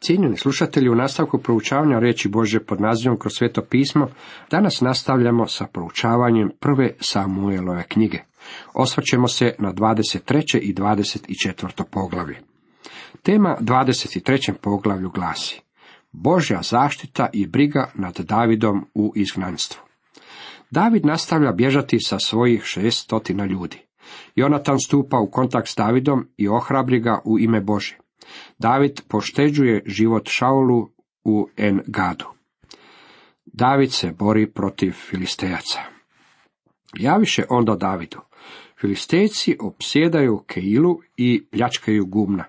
Cijenjeni slušatelji, u nastavku proučavanja reći Bože pod nazivom kroz sveto pismo, danas nastavljamo sa proučavanjem prve Samuelove knjige. Osvrćemo se na 23. i 24. poglavlje. Tema 23. poglavlju glasi Božja zaštita i briga nad Davidom u izgnanstvu. David nastavlja bježati sa svojih šestotina ljudi. Jonatan stupa u kontakt s Davidom i ohrabri ga u ime Bože. David pošteđuje život Šaulu u Engadu. David se bori protiv filistejaca. Javiše onda Davidu. Filistejci opsjedaju Keilu i pljačkaju gumna.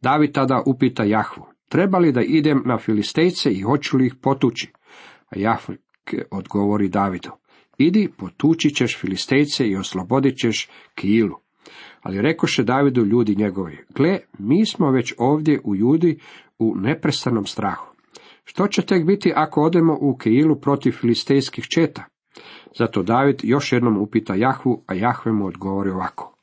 David tada upita Jahvu, treba li da idem na Filistejce i hoću li ih potući? A Jahve odgovori Davidu, idi potući ćeš Filistejce i oslobodit ćeš Keilu. Ali rekoše Davidu ljudi njegovi, gle, mi smo već ovdje u Judi u neprestanom strahu. Što će tek biti ako odemo u Keilu protiv filistejskih četa? Zato David još jednom upita Jahvu, a Jahve mu odgovori ovako.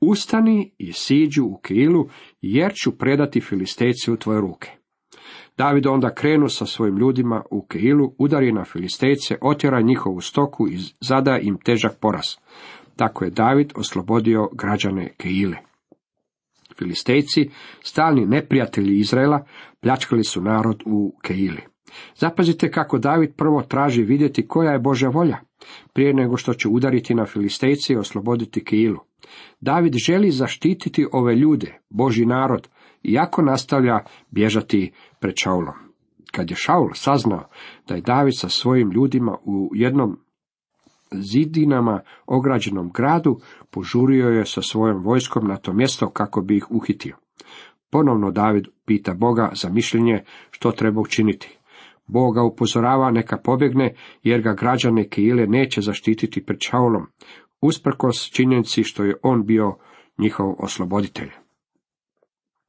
Ustani i siđu u Keilu, jer ću predati filistejce u tvoje ruke. David onda krenu sa svojim ljudima u Keilu, udari na filistejce, otjera njihovu stoku i zada im težak poraz. Tako je David oslobodio građane Keile. Filistejci, stalni neprijatelji Izraela, pljačkali su narod u Keili. Zapazite kako David prvo traži vidjeti koja je Božja volja, prije nego što će udariti na Filistejce i osloboditi Keilu. David želi zaštititi ove ljude, Boži narod, iako nastavlja bježati pred Šaulom. Kad je Šaul saznao da je David sa svojim ljudima u jednom zidinama ograđenom gradu, požurio je sa svojom vojskom na to mjesto kako bi ih uhitio. Ponovno David pita Boga za mišljenje što treba učiniti. Boga upozorava neka pobjegne, jer ga građane Keile neće zaštititi pred Šaulom, usprkos činjenici što je on bio njihov osloboditelj.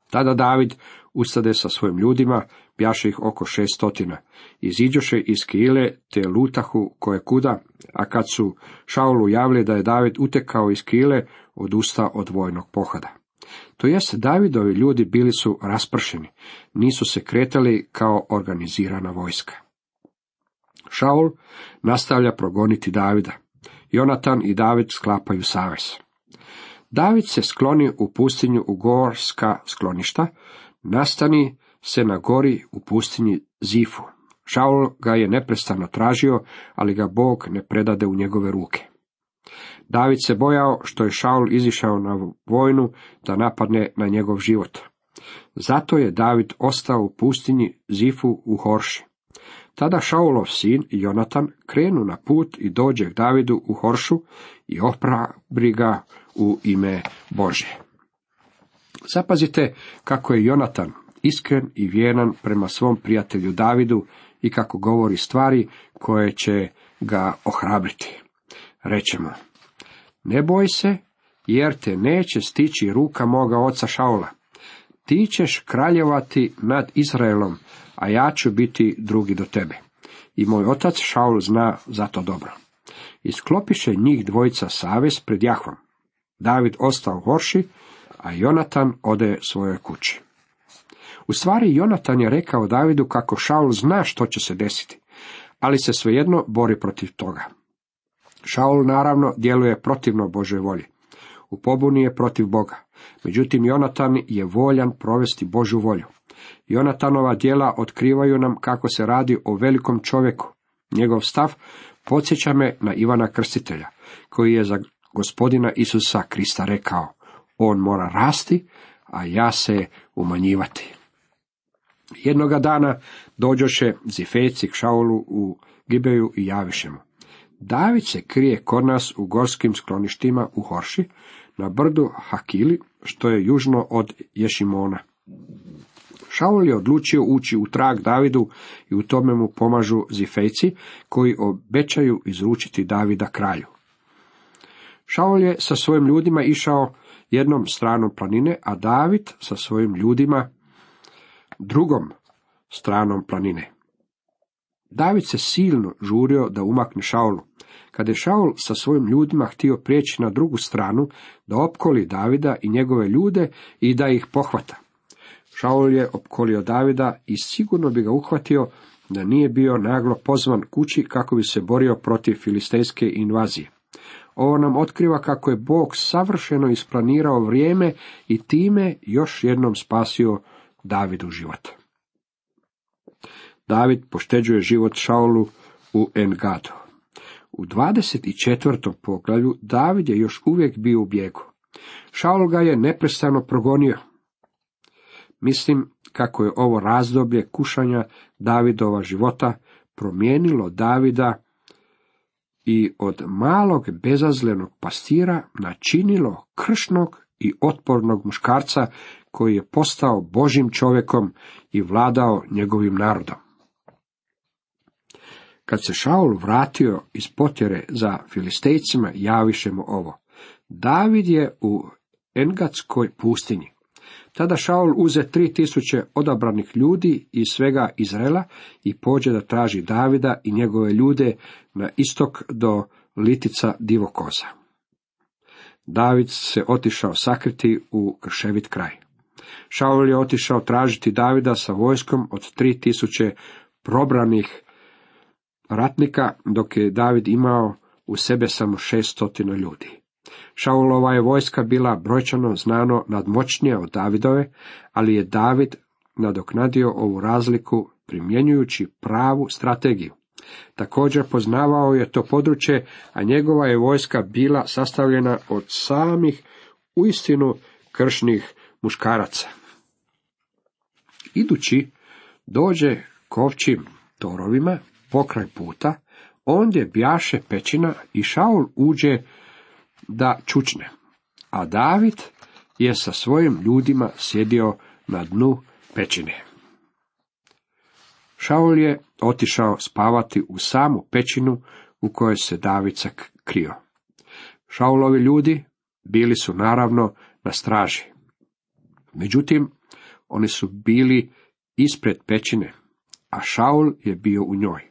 Tada David ustade sa svojim ljudima, bjaše ih oko šestotina, iziđoše iz Kile te lutahu koje kuda, a kad su Šaulu javili da je David utekao iz Kile, odusta od vojnog pohoda. To jest, Davidovi ljudi bili su raspršeni, nisu se kretali kao organizirana vojska. Šaul nastavlja progoniti Davida. Jonatan i David sklapaju savez. David se skloni u pustinju u gorska skloništa, nastani se na gori u pustinji Zifu. Šaul ga je neprestano tražio, ali ga Bog ne predade u njegove ruke. David se bojao što je Šaul izišao na vojnu da napadne na njegov život. Zato je David ostao u pustinji Zifu u Horši. Tada Šaulov sin Jonatan krenu na put i dođe k Davidu u Horšu i oprabri ga u ime Bože. Zapazite kako je Jonatan iskren i vjeran prema svom prijatelju Davidu i kako govori stvari koje će ga ohrabriti. Rećemo, ne boj se, jer te neće stići ruka moga oca Šaula. Ti ćeš kraljevati nad Izraelom, a ja ću biti drugi do tebe. I moj otac Šaul zna za to dobro. Isklopiše njih dvojica savez pred Jahvom. David ostao horši, a Jonatan ode svojoj kući. U stvari Jonatan je rekao Davidu kako Šaul zna što će se desiti, ali se svejedno bori protiv toga. Šaul naravno djeluje protivno Božoj volji. U pobuni je protiv Boga. Međutim, Jonatan je voljan provesti Božu volju. Jonatanova djela otkrivaju nam kako se radi o velikom čovjeku. Njegov stav podsjeća me na Ivana Krstitelja, koji je za gospodina Isusa Krista rekao, on mora rasti, a ja se umanjivati. Jednoga dana dođoše Zifejci k Šaulu u Gibeju i javiše mu. David se krije kod nas u gorskim skloništima u Horši, na brdu Hakili, što je južno od Ješimona. Šaul je odlučio ući u trag Davidu i u tome mu pomažu Zifejci, koji obećaju izručiti Davida kralju. Šaul je sa svojim ljudima išao jednom stranom planine, a David sa svojim ljudima drugom stranom planine. David se silno žurio da umakne Šaulu. Kad je Šaul sa svojim ljudima htio prijeći na drugu stranu, da opkoli Davida i njegove ljude i da ih pohvata. Šaul je opkolio Davida i sigurno bi ga uhvatio da nije bio naglo pozvan kući kako bi se borio protiv filistejske invazije. Ovo nam otkriva kako je Bog savršeno isplanirao vrijeme i time još jednom spasio Davidu život. David pošteđuje život Šaulu u Engadu. U 24. poglavlju David je još uvijek bio u bijegu. Šaul ga je neprestano progonio. Mislim kako je ovo razdoblje kušanja Davidova života promijenilo Davida i od malog bezazlenog pastira načinilo kršnog i otpornog muškarca koji je postao Božim čovjekom i vladao njegovim narodom. Kad se Šaul vratio iz potjere za filistejcima, javiše mu ovo. David je u Engatskoj pustinji. Tada Šaul uze tri tisuće odabranih ljudi iz svega Izraela i pođe da traži Davida i njegove ljude na istok do litica divokoza. David se otišao sakriti u krševit kraj. Šaul je otišao tražiti Davida sa vojskom od tri tisuće probranih ratnika, dok je David imao u sebe samo šeststotina ljudi. Šaulova je vojska bila brojčano znano nadmoćnija od Davidove, ali je David nadoknadio ovu razliku primjenjujući pravu strategiju. Također poznavao je to područje, a njegova je vojska bila sastavljena od samih uistinu kršnih muškaraca. Idući dođe kovčim torovima pokraj puta, ondje bjaše pećina i Šaul uđe da čučne, a David je sa svojim ljudima sjedio na dnu pećine. Šaul je otišao spavati u samu pećinu u kojoj se David krio. Šaulovi ljudi bili su naravno na straži. Međutim, oni su bili ispred pećine, a Šaul je bio u njoj.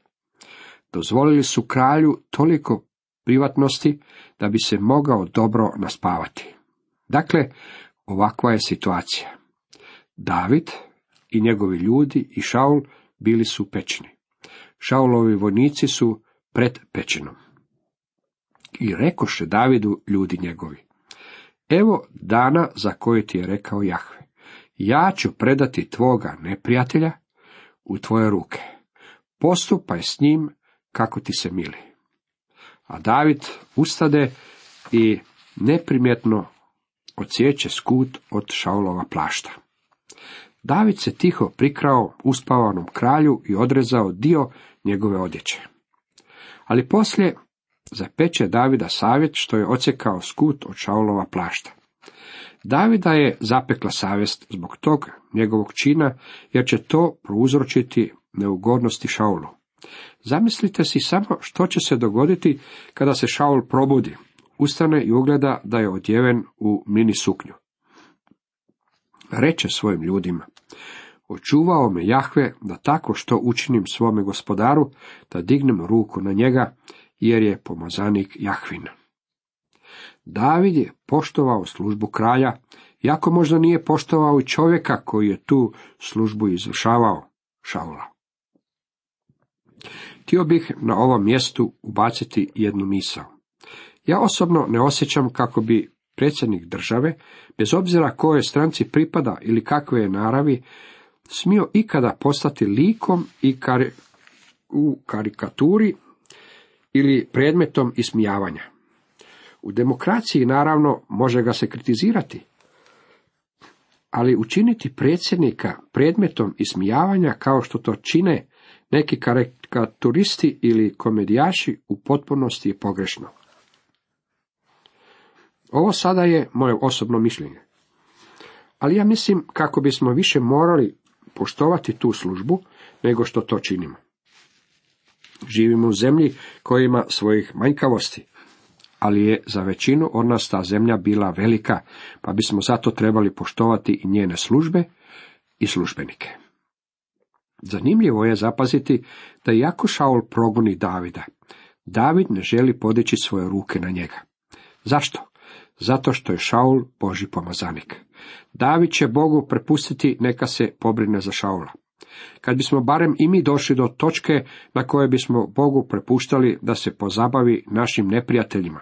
Dozvolili su kralju toliko privatnosti da bi se mogao dobro naspavati. Dakle, ovakva je situacija. David i njegovi ljudi i Šaul bili su pečni. Šaulovi vojnici su pred pećinom. I rekoše Davidu ljudi njegovi. Evo dana za koje ti je rekao Jahve. Ja ću predati tvoga neprijatelja u tvoje ruke. Postupaj s njim kako ti se mili. A David ustade i neprimjetno odsjeće skut od Šaulova plašta. David se tiho prikrao uspavanom kralju i odrezao dio njegove odjeće. Ali poslije zapeče Davida savjet što je ocekao skut od Šaulova plašta. Davida je zapekla savjest zbog tog njegovog čina, jer će to prouzročiti neugodnosti Šaulu. Zamislite si samo što će se dogoditi kada se Šaul probudi, ustane i ugleda da je odjeven u mini suknju. Reče svojim ljudima, očuvao me Jahve da tako što učinim svome gospodaru, da dignem ruku na njega, jer je pomozanik Jahvin. David je poštovao službu kralja, jako možda nije poštovao i čovjeka koji je tu službu izvršavao, Šaula. Htio bih na ovom mjestu ubaciti jednu misao. Ja osobno ne osjećam kako bi predsjednik države, bez obzira kojoj stranci pripada ili kakve je naravi, smio ikada postati likom i u karikaturi ili predmetom ismijavanja. U demokraciji naravno može ga se kritizirati, ali učiniti predsjednika predmetom ismijavanja kao što to čine neki karikaturisti ili komedijaši u potpunosti je pogrešno. Ovo sada je moje osobno mišljenje. Ali ja mislim kako bismo više morali poštovati tu službu nego što to činimo. Živimo u zemlji koja ima svojih manjkavosti, ali je za većinu od nas ta zemlja bila velika, pa bismo zato trebali poštovati i njene službe i službenike. Zanimljivo je zapaziti da iako Šaul progoni Davida, David ne želi podići svoje ruke na njega. Zašto? zato što je Šaul Boži pomazanik. David će Bogu prepustiti neka se pobrine za Šaula. Kad bismo barem i mi došli do točke na koje bismo Bogu prepuštali da se pozabavi našim neprijateljima.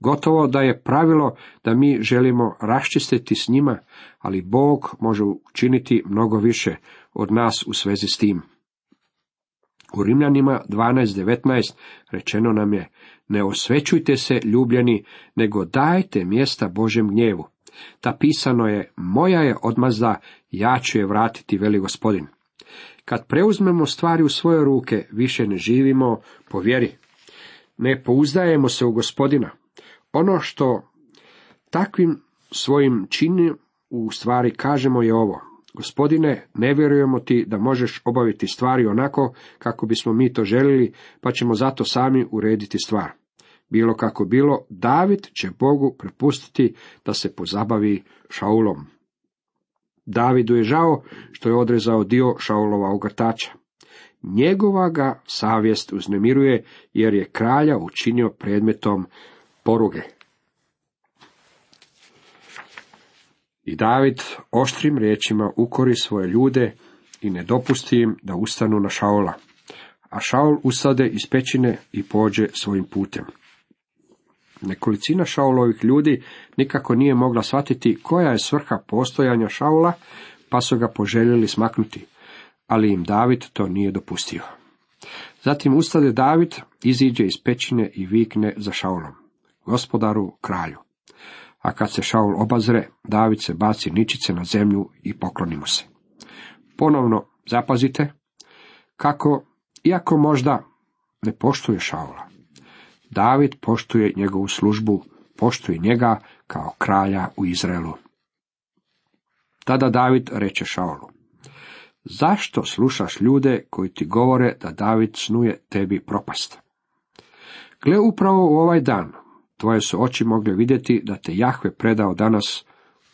Gotovo da je pravilo da mi želimo raščistiti s njima, ali Bog može učiniti mnogo više od nas u svezi s tim. U Rimljanima 12.19 rečeno nam je, ne osvećujte se ljubljeni, nego dajte mjesta Božem gnjevu. Ta pisano je, moja je odmazda, ja ću je vratiti, veli gospodin. Kad preuzmemo stvari u svoje ruke, više ne živimo po vjeri. Ne pouzdajemo se u gospodina. Ono što takvim svojim činom u stvari kažemo je ovo. Gospodine, ne vjerujemo ti da možeš obaviti stvari onako kako bismo mi to željeli, pa ćemo zato sami urediti stvar. Bilo kako bilo, David će Bogu prepustiti da se pozabavi Šaulom. Davidu je žao što je odrezao dio Šaulova ogrtača. Njegova ga savjest uznemiruje jer je kralja učinio predmetom poruge. I David oštrim riječima ukori svoje ljude i ne dopusti im da ustanu na Šaula. A Šaul usade iz pećine i pođe svojim putem. Nekolicina Šaulovih ljudi nikako nije mogla shvatiti koja je svrha postojanja Šaula, pa su ga poželjeli smaknuti, ali im David to nije dopustio. Zatim ustade David, iziđe iz pećine i vikne za Šaulom, gospodaru kralju. A kad se Šaul obazre, David se baci ničice na zemlju i pokloni mu se. Ponovno zapazite kako, iako možda ne poštuje Šaula, David poštuje njegovu službu, poštuje njega kao kralja u Izraelu. Tada David reče Šaulu, zašto slušaš ljude koji ti govore da David snuje tebi propast? Gle upravo u ovaj dan, tvoje su oči mogle vidjeti da te Jahve predao danas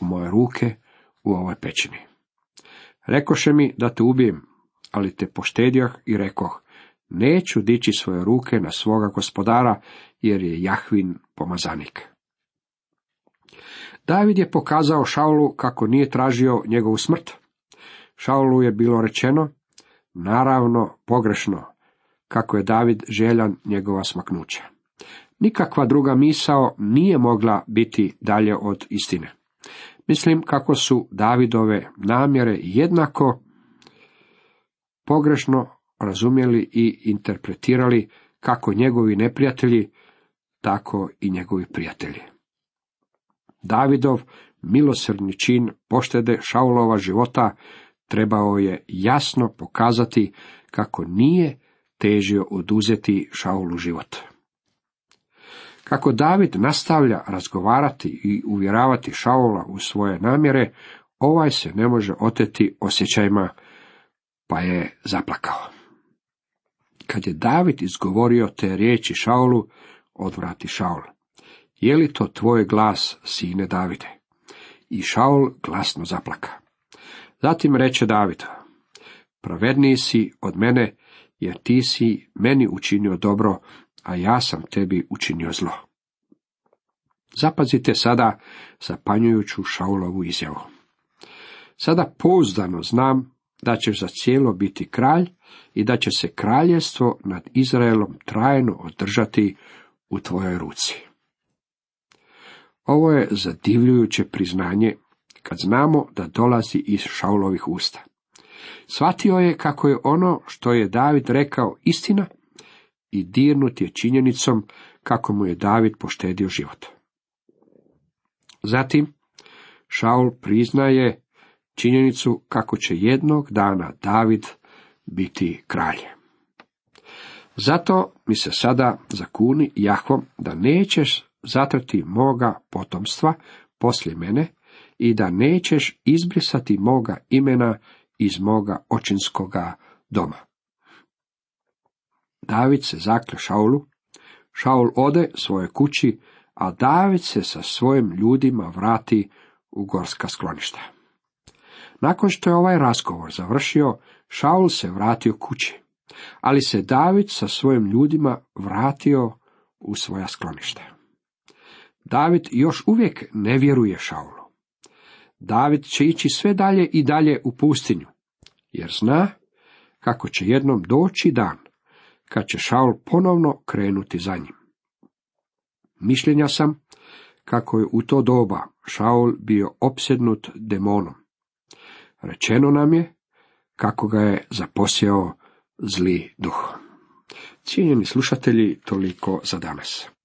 u moje ruke u ovoj pećini. Rekoše mi da te ubijem, ali te poštedio i rekoh, neću dići svoje ruke na svoga gospodara, jer je Jahvin pomazanik. David je pokazao Šaulu kako nije tražio njegovu smrt. Šaulu je bilo rečeno, naravno pogrešno, kako je David željan njegova smaknuća. Nikakva druga misao nije mogla biti dalje od istine. Mislim kako su Davidove namjere jednako pogrešno razumjeli i interpretirali kako njegovi neprijatelji, tako i njegovi prijatelji. Davidov milosrdni čin poštede Šaulova života trebao je jasno pokazati kako nije težio oduzeti Šaulu život. Kako David nastavlja razgovarati i uvjeravati Šaula u svoje namjere, ovaj se ne može oteti osjećajima, pa je zaplakao. Kad je David izgovorio te riječi Šaulu, odvrati Šaul. Je li to tvoj glas, sine Davide? I Šaul glasno zaplaka. Zatim reče David, pravedniji si od mene, jer ti si meni učinio dobro, a ja sam tebi učinio zlo. Zapazite sada zapanjujuću Šaulovu izjavu. Sada pouzdano znam da ćeš za cijelo biti kralj i da će se kraljevstvo nad Izraelom trajno održati u tvojoj ruci. Ovo je zadivljujuće priznanje kad znamo da dolazi iz Šaulovih usta. Shvatio je kako je ono što je David rekao istina i dirnut je činjenicom kako mu je David poštedio život. Zatim, Šaul priznaje činjenicu kako će jednog dana David biti kralj. Zato mi se sada zakuni Jahvom da nećeš zatrati moga potomstva poslije mene i da nećeš izbrisati moga imena iz moga očinskoga doma. David se zakle Šaulu, Šaul ode svoje kući, a David se sa svojim ljudima vrati u gorska skloništa. Nakon što je ovaj razgovor završio, Šaul se vratio kući, ali se David sa svojim ljudima vratio u svoja skloništa. David još uvijek ne vjeruje Šaulu. David će ići sve dalje i dalje u pustinju, jer zna kako će jednom doći dan, kad će Šaul ponovno krenuti za njim. Mišljenja sam kako je u to doba Šaul bio opsednut demonom. Rečeno nam je kako ga je zaposjeo zli duh. Cijenjeni slušatelji, toliko za danas.